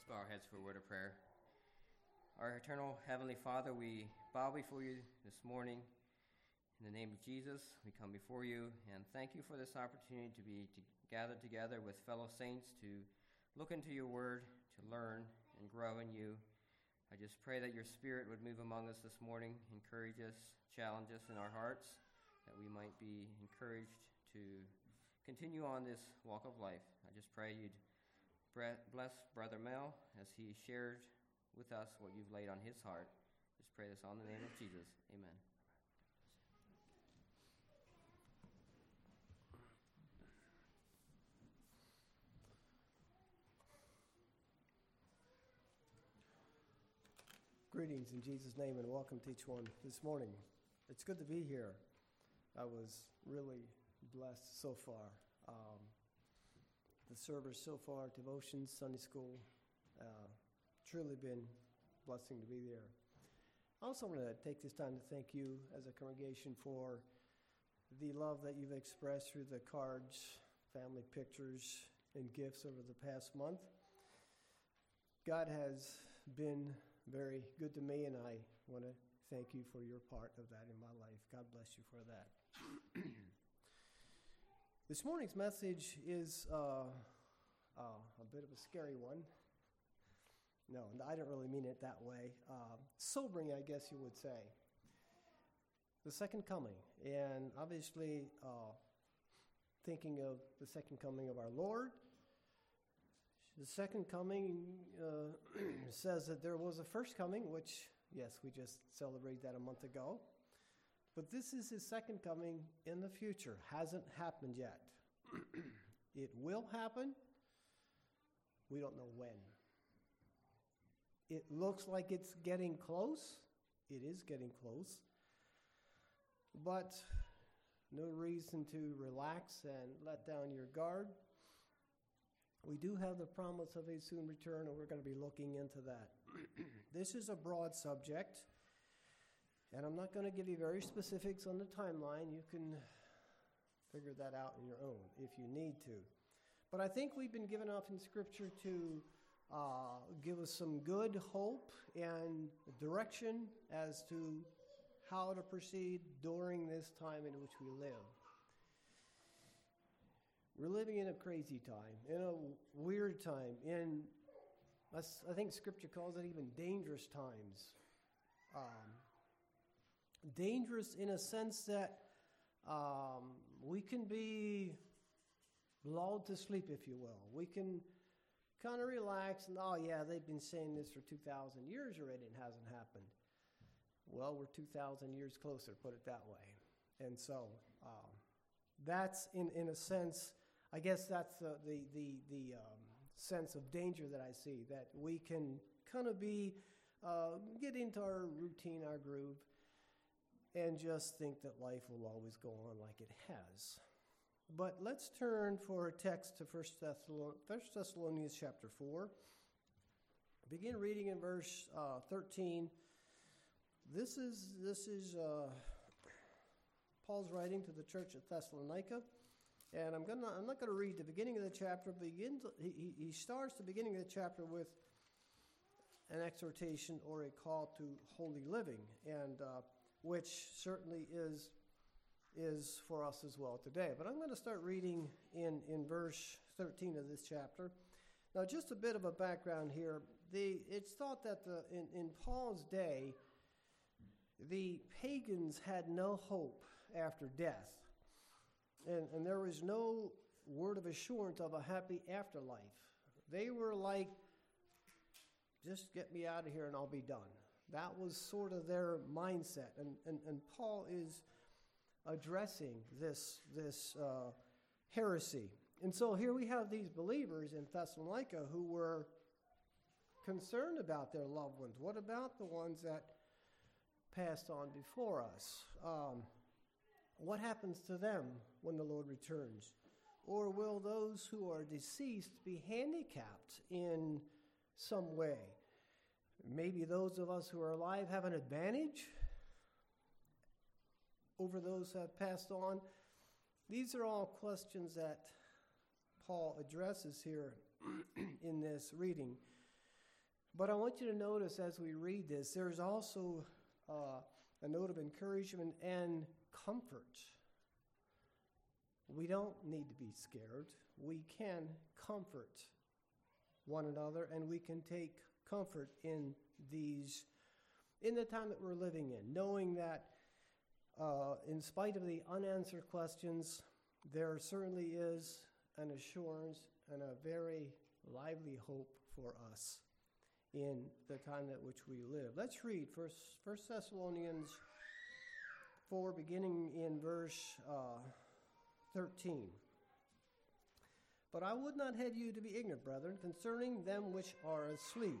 Let's bow our heads for a word of prayer. Our eternal Heavenly Father, we bow before you this morning. In the name of Jesus, we come before you and thank you for this opportunity to be to gather together with fellow saints to look into your word, to learn and grow in you. I just pray that your spirit would move among us this morning, encourage us, challenge us in our hearts, that we might be encouraged to continue on this walk of life. I just pray you'd bless Brother Mel as he shared with us what you've laid on his heart. Just pray this on the name of Jesus. Amen. Greetings in Jesus' name and welcome to each one this morning. It's good to be here. I was really blessed so far. Um, the service so far, devotions, Sunday school, uh, truly been a blessing to be there. I also want to take this time to thank you as a congregation for the love that you've expressed through the cards, family pictures, and gifts over the past month. God has been very good to me, and I want to thank you for your part of that in my life. God bless you for that. This morning's message is uh, uh, a bit of a scary one. No, I don't really mean it that way. Uh, sobering, I guess you would say. The second coming. And obviously, uh, thinking of the second coming of our Lord. The second coming uh, says that there was a first coming, which, yes, we just celebrated that a month ago. But this is his second coming in the future. Hasn't happened yet. it will happen. We don't know when. It looks like it's getting close. It is getting close. But no reason to relax and let down your guard. We do have the promise of a soon return, and we're going to be looking into that. this is a broad subject. And I'm not going to give you very specifics on the timeline. You can figure that out on your own if you need to. But I think we've been given enough in Scripture to uh, give us some good hope and direction as to how to proceed during this time in which we live. We're living in a crazy time, in a weird time, in, I think Scripture calls it even dangerous times. Um, dangerous in a sense that um, we can be lulled to sleep, if you will. We can kind of relax and, oh, yeah, they've been saying this for 2,000 years already and it hasn't happened. Well, we're 2,000 years closer, put it that way. And so um, that's, in, in a sense, I guess that's the, the, the, the um, sense of danger that I see, that we can kind of be, uh, get into our routine, our groove, and just think that life will always go on like it has. But let's turn for a text to 1 Thessalonians chapter 4. Begin reading in verse uh, 13. This is, this is uh, Paul's writing to the church at Thessalonica. And I'm, gonna, I'm not going to read the beginning of the chapter. Begins, he, he starts the beginning of the chapter with an exhortation or a call to holy living. And uh, which certainly is, is for us as well today. But I'm going to start reading in, in verse 13 of this chapter. Now, just a bit of a background here. The, it's thought that the, in, in Paul's day, the pagans had no hope after death. And, and there was no word of assurance of a happy afterlife. They were like, just get me out of here and I'll be done. That was sort of their mindset. And, and, and Paul is addressing this, this uh, heresy. And so here we have these believers in Thessalonica who were concerned about their loved ones. What about the ones that passed on before us? Um, what happens to them when the Lord returns? Or will those who are deceased be handicapped in some way? Maybe those of us who are alive have an advantage over those who have passed on. These are all questions that Paul addresses here in this reading. But I want you to notice as we read this, there's also uh, a note of encouragement and comfort. We don't need to be scared. We can comfort one another and we can take comfort in these in the time that we're living in, knowing that uh, in spite of the unanswered questions, there certainly is an assurance and a very lively hope for us in the time that which we live. Let's read First, First Thessalonians 4, beginning in verse uh, 13. But I would not have you to be ignorant, brethren, concerning them which are asleep,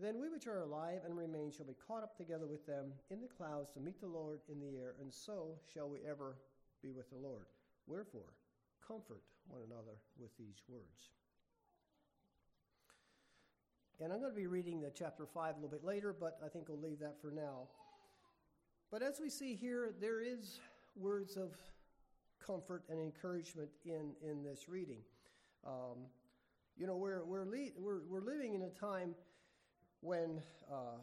Then we which are alive and remain shall be caught up together with them in the clouds to meet the Lord in the air, and so shall we ever be with the Lord. Wherefore, comfort one another with these words. And I'm going to be reading the chapter 5 a little bit later, but I think we'll leave that for now. But as we see here, there is words of comfort and encouragement in, in this reading. Um, you know, we're, we're, le- we're, we're living in a time when uh,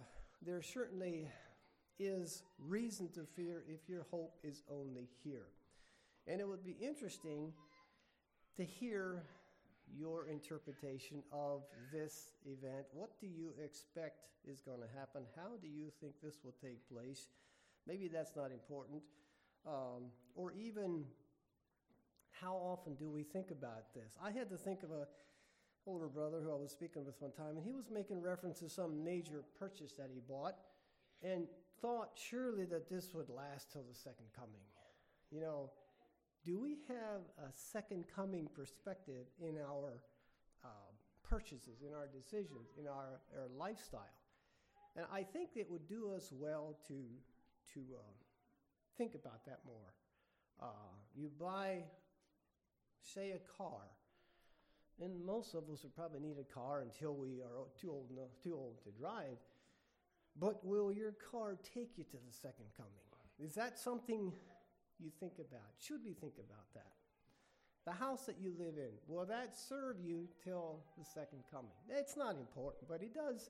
there certainly is reason to fear if your hope is only here. And it would be interesting to hear your interpretation of this event. What do you expect is going to happen? How do you think this will take place? Maybe that's not important. Um, or even how often do we think about this? I had to think of a older brother who I was speaking with one time, and he was making reference to some major purchase that he bought and thought surely that this would last till the second coming. You know, do we have a second coming perspective in our uh, purchases, in our decisions, in our, our lifestyle? And I think it would do us well to, to uh, think about that more. Uh, you buy, say, a car, and most of us would probably need a car until we are too old enough, too old to drive. But will your car take you to the second coming? Is that something you think about? Should we think about that? The house that you live in, will that serve you till the second coming? It's not important, but it does.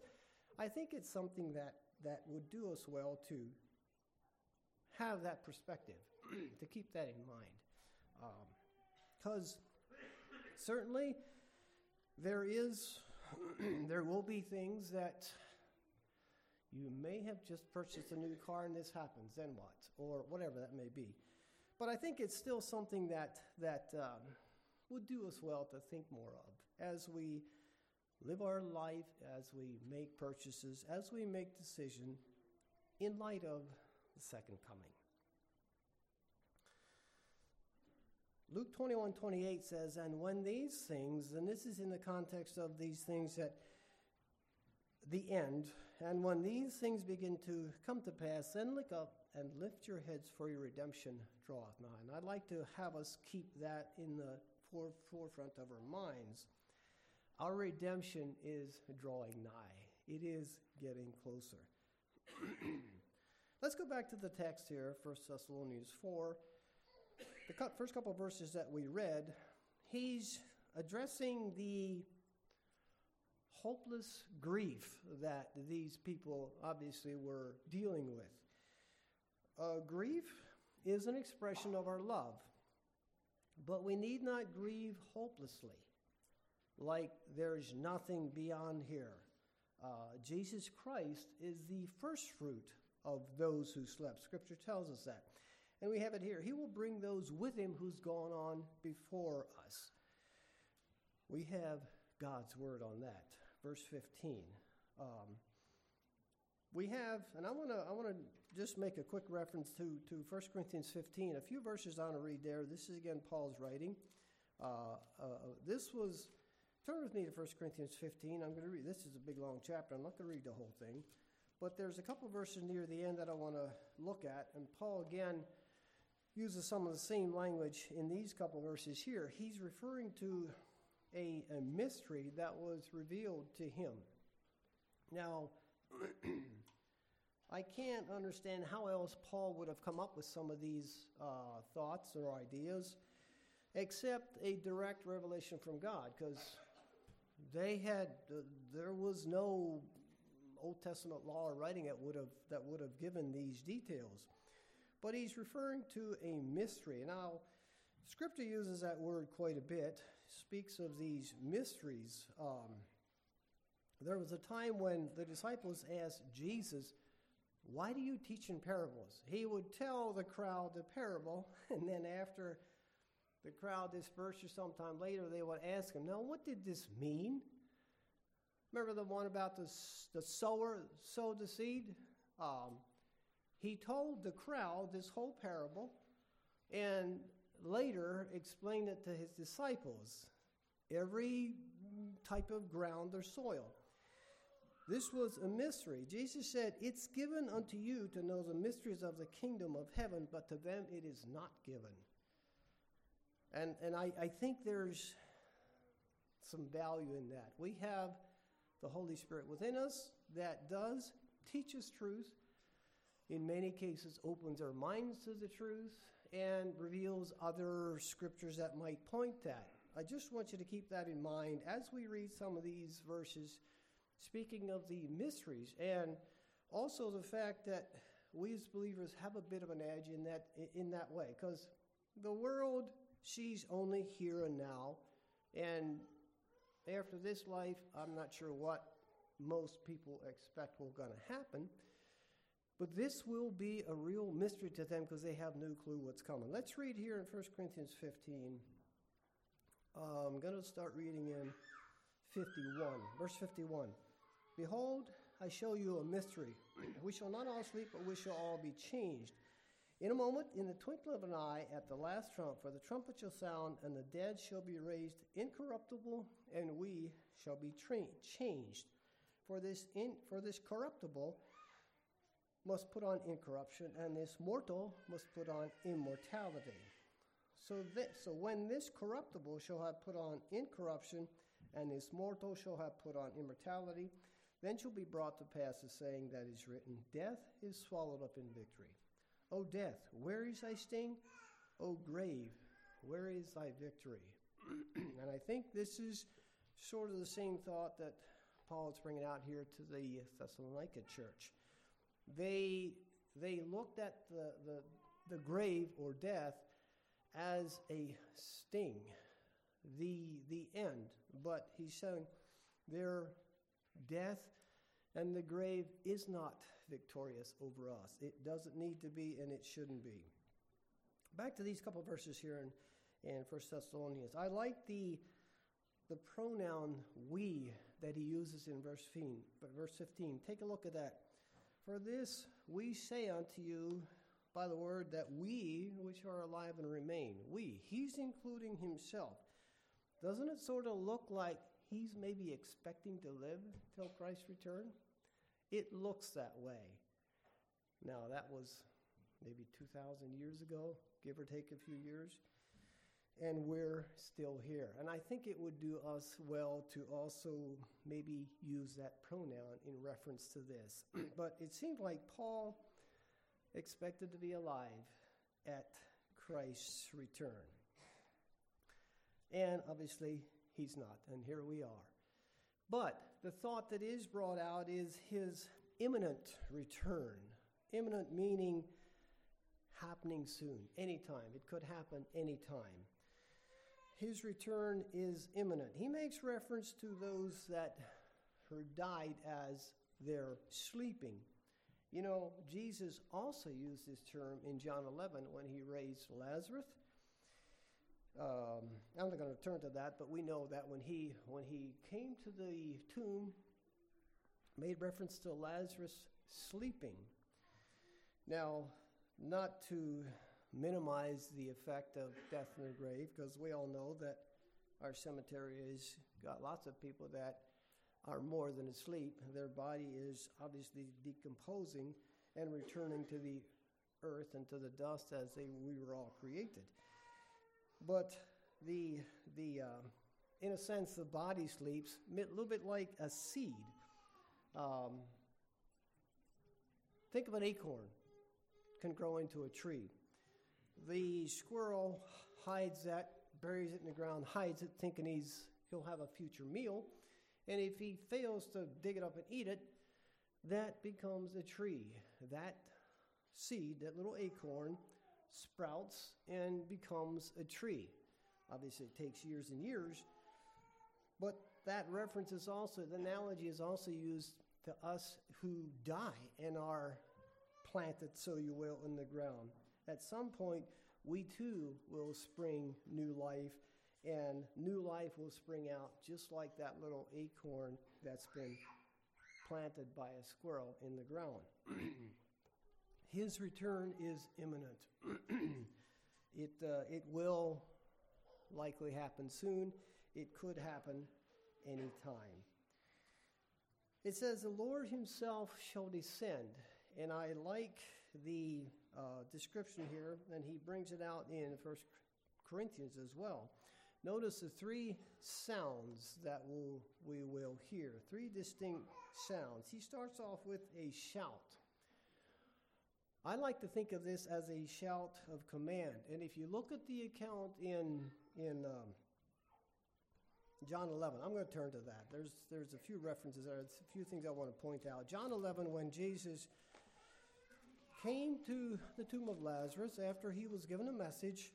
I think it's something that, that would do us well to have that perspective, to keep that in mind. Because um, certainly there is, there will be things that you may have just purchased a new car and this happens, then what? Or whatever that may be. But I think it's still something that, that um, would do us well to think more of as we live our life, as we make purchases, as we make decisions in light of the second coming. Luke 21 28 says, And when these things, and this is in the context of these things that the end, and when these things begin to come to pass, then look up and lift your heads for your redemption draweth nigh. And I'd like to have us keep that in the forefront of our minds. Our redemption is drawing nigh, it is getting closer. Let's go back to the text here, 1 Thessalonians 4. The first couple verses that we read, he's addressing the hopeless grief that these people obviously were dealing with. Uh, grief is an expression of our love, but we need not grieve hopelessly, like there's nothing beyond here. Uh, Jesus Christ is the first fruit of those who slept. Scripture tells us that. And we have it here. He will bring those with him who's gone on before us. We have God's word on that verse 15. Um, we have, and I want to I want to just make a quick reference to, to 1 Corinthians 15. A few verses I want to read there. This is again Paul's writing. Uh, uh, this was turn with me to 1 Corinthians 15. I'm going to read, this is a big long chapter. I'm not going to read the whole thing. But there's a couple verses near the end that I want to look at. And Paul, again, uses some of the same language in these couple verses here. He's referring to a, a mystery that was revealed to him. Now, I can't understand how else Paul would have come up with some of these uh, thoughts or ideas except a direct revelation from God because they had uh, there was no Old Testament law or writing that would have that would have given these details. But he's referring to a mystery. Now, Scripture uses that word quite a bit. Speaks of these mysteries. Um, there was a time when the disciples asked Jesus, "Why do you teach in parables?" He would tell the crowd the parable, and then after the crowd dispersed or sometime later, they would ask him, Now, what did this mean? Remember the one about the, the sower sowed the seed? Um, he told the crowd this whole parable and later explained it to his disciples. Every type of ground or soil. This was a mystery. Jesus said, It's given unto you to know the mysteries of the kingdom of heaven, but to them it is not given. And, and I, I think there's some value in that. We have the Holy Spirit within us that does teach us truth, in many cases, opens our minds to the truth, and reveals other scriptures that might point that. I just want you to keep that in mind as we read some of these verses, speaking of the mysteries, and also the fact that we as believers have a bit of an edge in that in that way, because the world she's only here and now. And after this life, I'm not sure what most people expect will going to happen. But this will be a real mystery to them because they have no clue what's coming. Let's read here in 1 Corinthians 15. Uh, I'm going to start reading in 51, verse 51. Behold, I show you a mystery. we shall not all sleep, but we shall all be changed in a moment, in the twinkling of an eye, at the last trump, for the trumpet shall sound, and the dead shall be raised incorruptible, and we shall be tra- changed. For this, in, for this corruptible must put on incorruption, and this mortal must put on immortality. So, this, so when this corruptible shall have put on incorruption, and this mortal shall have put on immortality, then shall be brought to pass the saying that is written Death is swallowed up in victory. O death, where is thy sting? O grave, where is thy victory? and I think this is sort of the same thought that Paul is bringing out here to the Thessalonica church. They, they looked at the, the, the grave or death as a sting, the, the end. But he's saying their death and the grave is not victorious over us. It doesn't need to be, and it shouldn't be. Back to these couple verses here in, in 1 Thessalonians. I like the, the pronoun we that he uses in verse 15, verse 15. Take a look at that. For this we say unto you by the word that we, which are alive and remain, we, he's including himself. Doesn't it sort of look like he's maybe expecting to live till Christ's return? It looks that way. Now, that was maybe 2,000 years ago, give or take a few years, and we're still here. And I think it would do us well to also maybe use that pronoun in reference to this. but it seemed like Paul expected to be alive at Christ's return. And obviously, he's not, and here we are. But the thought that is brought out is his imminent return. Imminent meaning happening soon, anytime. It could happen anytime. His return is imminent. He makes reference to those that died as they're sleeping. You know, Jesus also used this term in John 11 when he raised Lazarus. Um, I'm not going to turn to that, but we know that when he when he came to the tomb, made reference to Lazarus sleeping. Now, not to minimize the effect of death in the grave, because we all know that our cemetery is got lots of people that are more than asleep. Their body is obviously decomposing and returning to the earth and to the dust as they, we were all created. But the, the, uh, in a sense, the body sleeps a little bit like a seed. Um, think of an acorn can grow into a tree. The squirrel hides that, buries it in the ground, hides it, thinking he's he'll have a future meal. And if he fails to dig it up and eat it, that becomes a tree. That seed, that little acorn, sprouts and becomes a tree. Obviously, it takes years and years, but that reference is also, the analogy is also used to us who die and are planted, so you will, in the ground. At some point, we too will spring new life, and new life will spring out just like that little acorn that's been planted by a squirrel in the ground. His return is imminent. it, uh, it will likely happen soon. It could happen any time. It says, The Lord Himself shall descend. And I like the uh, description here, and he brings it out in First Corinthians as well. Notice the three sounds that we'll, we will hear, three distinct sounds. He starts off with a shout. I like to think of this as a shout of command. And if you look at the account in, in um, John 11, I'm going to turn to that. There's, there's a few references there, a few things I want to point out. John 11, when Jesus came to the tomb of Lazarus after he was given a message,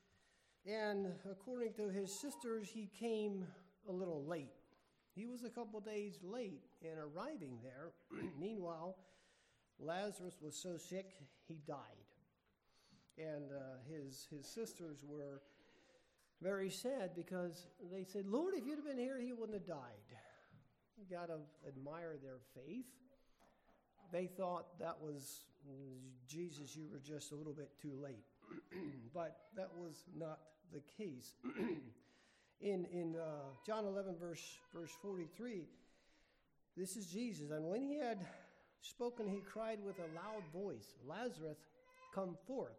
and according to his sisters, he came a little late. He was a couple days late in arriving there. Meanwhile, Lazarus was so sick, he died. And uh, his, his sisters were very sad because they said, Lord, if you'd have been here, he wouldn't have died. You got to admire their faith. They thought that was Jesus, you were just a little bit too late. but that was not the case. in in uh, John 11, verse, verse 43, this is Jesus. And when he had spoken, he cried with a loud voice, Lazarus, come forth.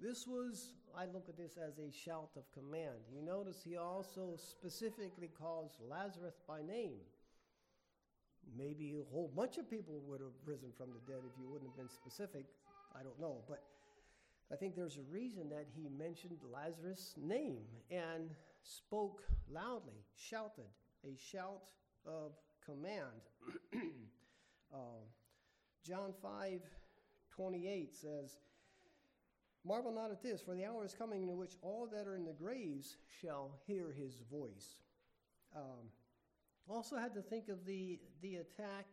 This was, I look at this as a shout of command. You notice he also specifically calls Lazarus by name. Maybe a whole bunch of people would have risen from the dead if you wouldn't have been specific. I don't know. But I think there's a reason that he mentioned Lazarus' name and spoke loudly, shouted, a shout of command. uh, John 5 28 says, Marvel not at this, for the hour is coming in which all that are in the graves shall hear his voice. Um, also had to think of the, the attack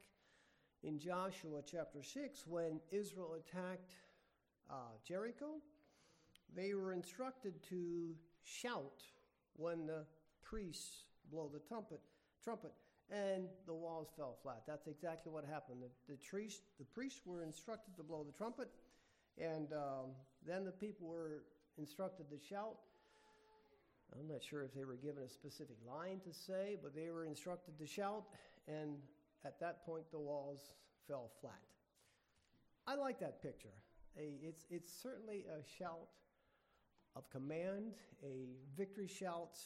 in Joshua chapter 6 when Israel attacked uh, Jericho. They were instructed to shout when the priests blow the trumpet, trumpet and the walls fell flat. That's exactly what happened. The, the, trees, the priests were instructed to blow the trumpet, and um, then the people were instructed to shout, I'm not sure if they were given a specific line to say, but they were instructed to shout, and at that point the walls fell flat. I like that picture. A, it's, it's certainly a shout of command, a victory shout.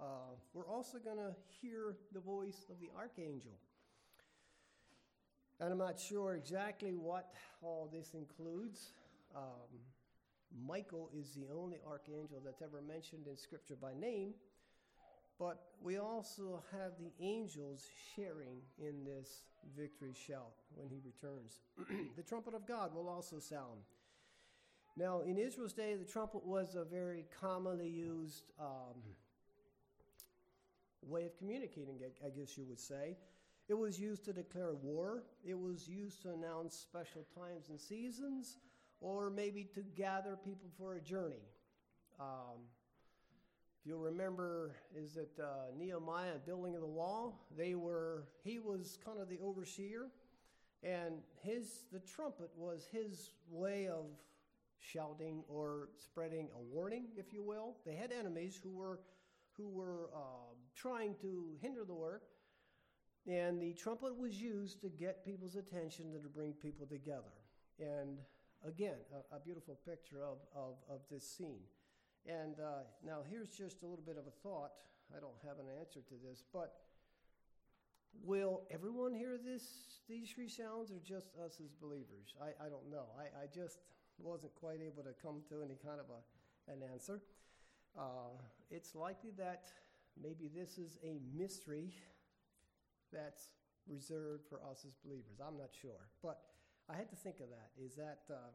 Uh, we're also going to hear the voice of the archangel. And I'm not sure exactly what all this includes. Um, Michael is the only archangel that's ever mentioned in Scripture by name, but we also have the angels sharing in this victory shout when he returns. the trumpet of God will also sound. Now, in Israel's day, the trumpet was a very commonly used um, way of communicating, I guess you would say. It was used to declare war, it was used to announce special times and seasons or maybe to gather people for a journey. Um, if you'll remember, is that uh, Nehemiah building of the wall? They were he was kind of the overseer, and his the trumpet was his way of shouting or spreading a warning, if you will. They had enemies who were who were uh, trying to hinder the work. And the trumpet was used to get people's attention and to bring people together. And again, a, a beautiful picture of, of, of this scene. And uh, now here's just a little bit of a thought. I don't have an answer to this, but will everyone hear this, these three sounds, or just us as believers? I, I don't know. I, I just wasn't quite able to come to any kind of a, an answer. Uh, it's likely that maybe this is a mystery that's reserved for us as believers. I'm not sure. But I had to think of that. Is that, uh,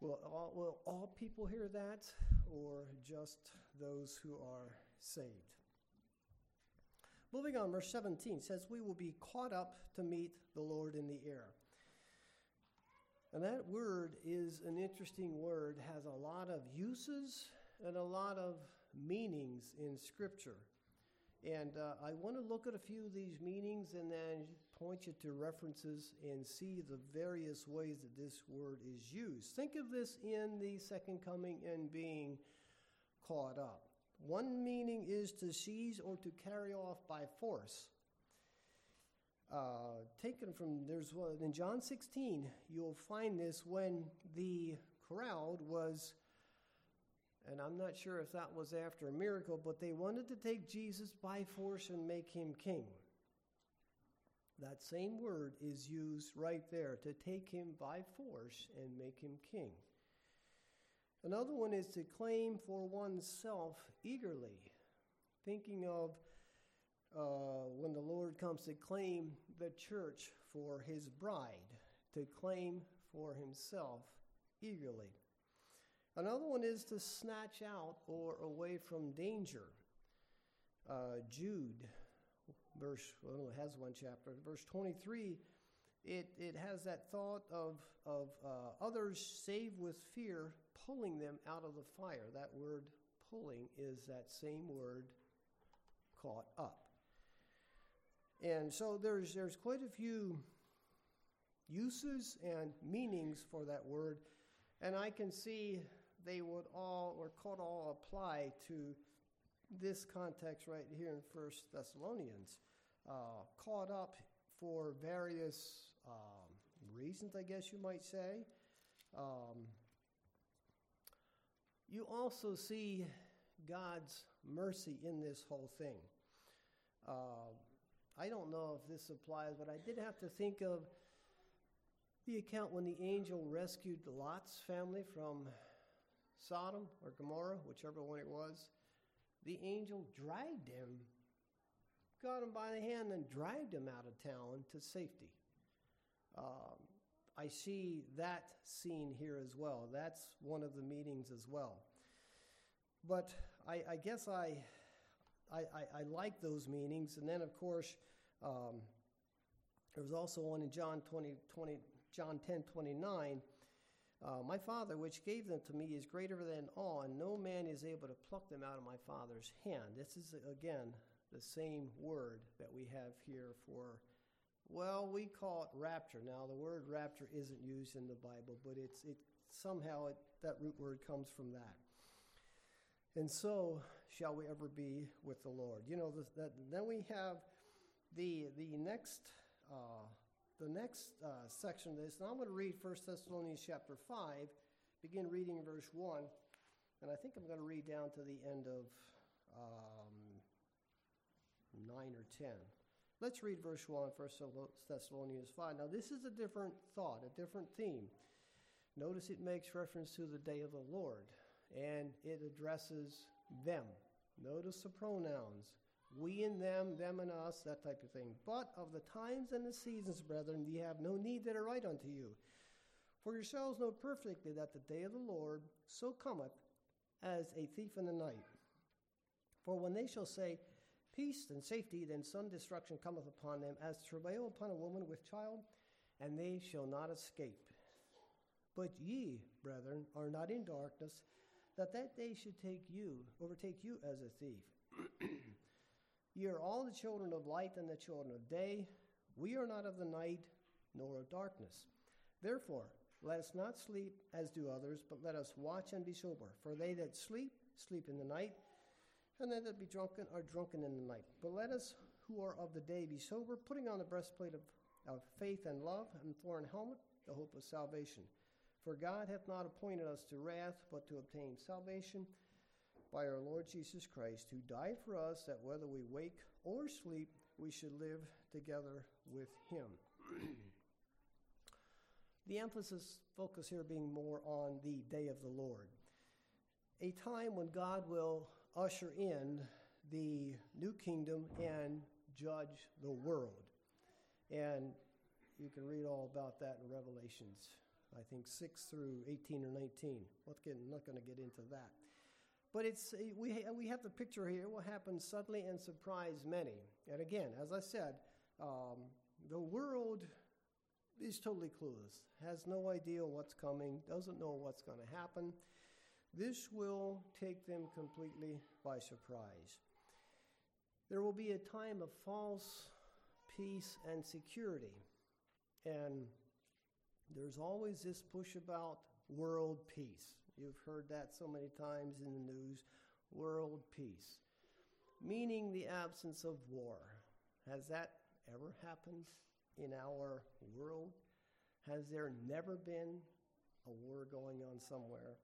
will, all, will all people hear that, or just those who are saved? Moving on, verse 17 says, We will be caught up to meet the Lord in the air. And that word is an interesting word, has a lot of uses and a lot of meanings in Scripture. And uh, I want to look at a few of these meanings and then point you to references and see the various ways that this word is used. Think of this in the second coming and being caught up. One meaning is to seize or to carry off by force. Uh, taken from there's one in John 16, you'll find this when the crowd was, and I'm not sure if that was after a miracle, but they wanted to take Jesus by force and make him king. That same word is used right there to take him by force and make him king. Another one is to claim for oneself eagerly, thinking of uh, when the Lord comes to claim the church for his bride, to claim for himself eagerly. Another one is to snatch out or away from danger. Uh, Jude, verse, well, it has one chapter, verse 23 it, it has that thought of, of uh, others saved with fear, pulling them out of the fire. That word pulling is that same word caught up. And so there's, there's quite a few uses and meanings for that word, and I can see they would all, or could all apply to this context right here in First Thessalonians. Uh, caught up for various um, reasons, I guess you might say. Um, you also see God's mercy in this whole thing. Uh, I don't know if this applies, but I did have to think of the account when the angel rescued Lot's family from Sodom or Gomorrah, whichever one it was. The angel dragged him, got him by the hand, and dragged him out of town to safety. Um, I see that scene here as well. That's one of the meetings as well. But I, I guess I, I, I, like those meetings. And then, of course, um, there was also one in John 20, 20 John 10 29. Uh, my Father, which gave them to me, is greater than all, and no man is able to pluck them out of my Father's hand. This is, again, the same word that we have here for well, we call it rapture. Now, the word rapture isn't used in the Bible, but it's it somehow it, that root word comes from that. And so, shall we ever be with the Lord? You know, the, that, then we have the the next uh, the next uh, section of this. and I'm going to read 1 Thessalonians chapter five, begin reading verse one, and I think I'm going to read down to the end of um, nine or ten. Let's read verse 1, in 1 Thessalonians 5. Now, this is a different thought, a different theme. Notice it makes reference to the day of the Lord, and it addresses them. Notice the pronouns we and them, them and us, that type of thing. But of the times and the seasons, brethren, ye have no need that I write unto you. For yourselves know perfectly that the day of the Lord so cometh as a thief in the night. For when they shall say, peace and safety, then sudden destruction cometh upon them, as travail upon a woman with child, and they shall not escape. But ye, brethren, are not in darkness, that that day should take you, overtake you as a thief. ye are all the children of light and the children of day. We are not of the night, nor of darkness. Therefore, let us not sleep as do others, but let us watch and be sober. For they that sleep, sleep in the night and they that be drunken are drunken in the night. But let us who are of the day be sober, putting on the breastplate of, of faith and love, and for an helmet, the hope of salvation. For God hath not appointed us to wrath, but to obtain salvation by our Lord Jesus Christ, who died for us, that whether we wake or sleep, we should live together with him. the emphasis, focus here being more on the day of the Lord, a time when God will usher in the new kingdom and judge the world. And you can read all about that in Revelations, I think 6 through 18 or 19. I'm not going to get into that. But it's, we, we have the picture here what happens suddenly and surprise many. And again, as I said, um, the world is totally clueless, has no idea what's coming, doesn't know what's going to happen. This will take them completely by surprise. There will be a time of false peace and security. And there's always this push about world peace. You've heard that so many times in the news world peace, meaning the absence of war. Has that ever happened in our world? Has there never been a war going on somewhere?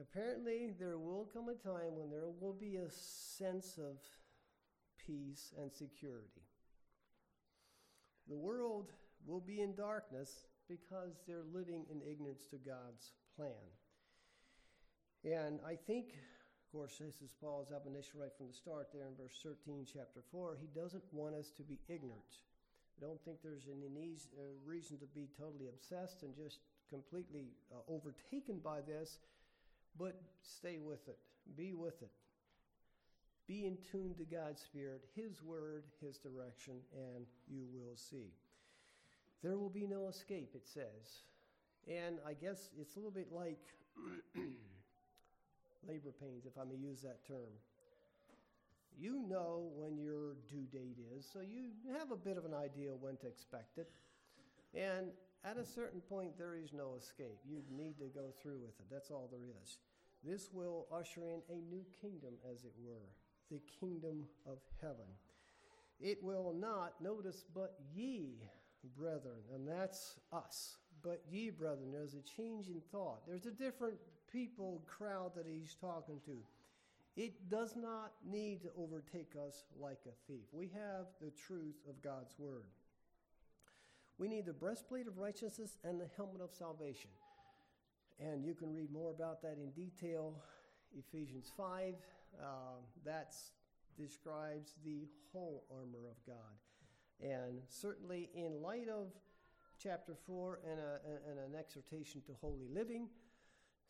Apparently, there will come a time when there will be a sense of peace and security. The world will be in darkness because they're living in ignorance to God's plan. And I think, of course, this is Paul's admonition right from the start there in verse 13, chapter 4. He doesn't want us to be ignorant. I don't think there's any uh, reason to be totally obsessed and just completely uh, overtaken by this, but stay with it. Be with it. Be in tune to God's Spirit, His Word, His direction, and you will see. There will be no escape, it says. And I guess it's a little bit like labor pains, if I may use that term. You know when your due date is, so you have a bit of an idea when to expect it. And at a certain point, there is no escape. You need to go through with it. That's all there is. This will usher in a new kingdom, as it were, the kingdom of heaven. It will not, notice, but ye, brethren, and that's us. But ye, brethren, there's a change in thought. There's a different people crowd that he's talking to. It does not need to overtake us like a thief. We have the truth of God's word. We need the breastplate of righteousness and the helmet of salvation. And you can read more about that in detail. Ephesians 5, uh, that describes the whole armor of God. And certainly, in light of chapter 4 and, a, and an exhortation to holy living,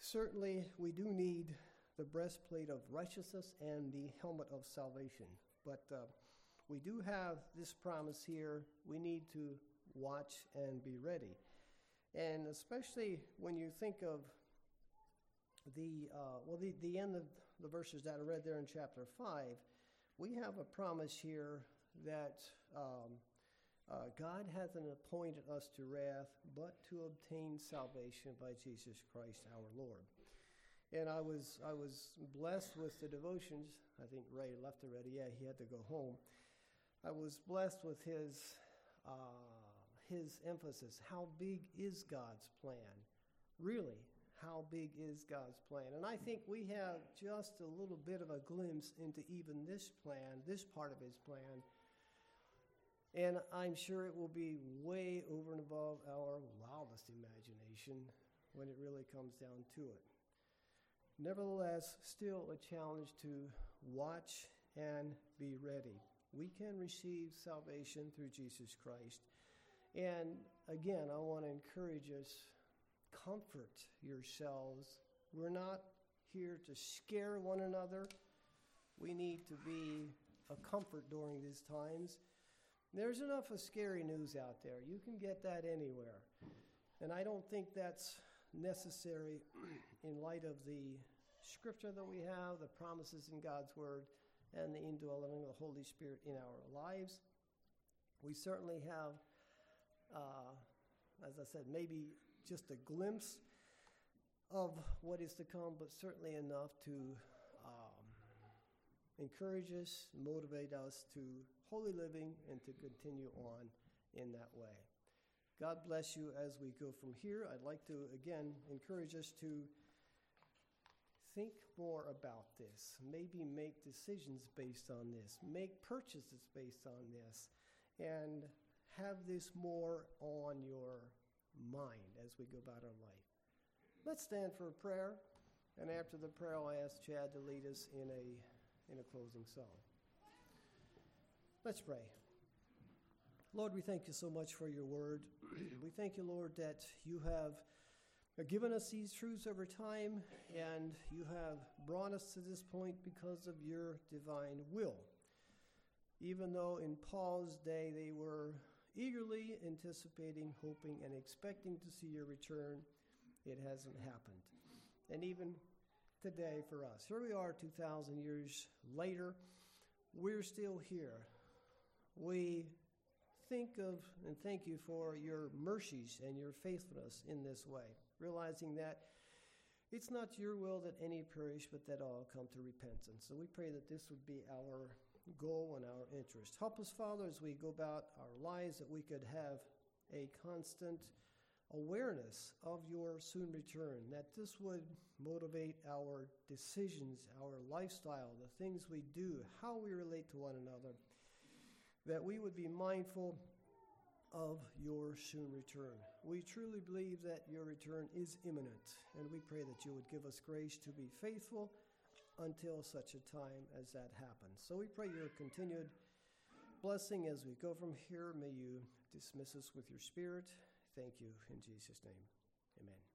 certainly we do need the breastplate of righteousness and the helmet of salvation. But uh, we do have this promise here. We need to watch and be ready. And especially when you think of the, uh, well, the, the end of the verses that I read there in chapter 5, we have a promise here that um, uh, God hasn't appointed us to wrath, but to obtain salvation by Jesus Christ our Lord. And I was I was blessed with the devotions. I think Ray left already. Yeah, he had to go home. I was blessed with his uh, his emphasis. How big is God's plan? Really, how big is God's plan? And I think we have just a little bit of a glimpse into even this plan, this part of His plan. And I'm sure it will be way over and above our wildest imagination when it really comes down to it. Nevertheless, still a challenge to watch and be ready. We can receive salvation through Jesus Christ. And again, I want to encourage us comfort yourselves. We're not here to scare one another. We need to be a comfort during these times. There's enough of scary news out there. You can get that anywhere. And I don't think that's necessary in light of the scripture that we have, the promises in God's Word, and the indwelling of the Holy Spirit in our lives. We certainly have, uh, as I said, maybe just a glimpse of what is to come, but certainly enough to um, encourage us, motivate us to holy living and to continue on in that way. God bless you as we go from here. I'd like to again encourage us to think more about this. Maybe make decisions based on this, make purchases based on this, and have this more on your mind as we go about our life. Let's stand for a prayer, and after the prayer, I'll ask Chad to lead us in a, in a closing song. Let's pray. Lord, we thank you so much for your word. we thank you, Lord, that you have given us these truths over time, and you have brought us to this point because of your divine will. Even though in Paul's day they were eagerly anticipating, hoping, and expecting to see your return, it hasn't happened. And even today for us, here we are 2,000 years later, we're still here. We think of and thank you for your mercies and your faithfulness in this way, realizing that it's not your will that any perish, but that all come to repentance. So we pray that this would be our goal and our interest. Help us, Father, as we go about our lives, that we could have a constant awareness of your soon return, that this would motivate our decisions, our lifestyle, the things we do, how we relate to one another, that we would be mindful of your soon return. We truly believe that your return is imminent, and we pray that you would give us grace to be faithful until such a time as that happens. So we pray your continued blessing as we go from here. May you dismiss us with your spirit. Thank you in Jesus' name. Amen.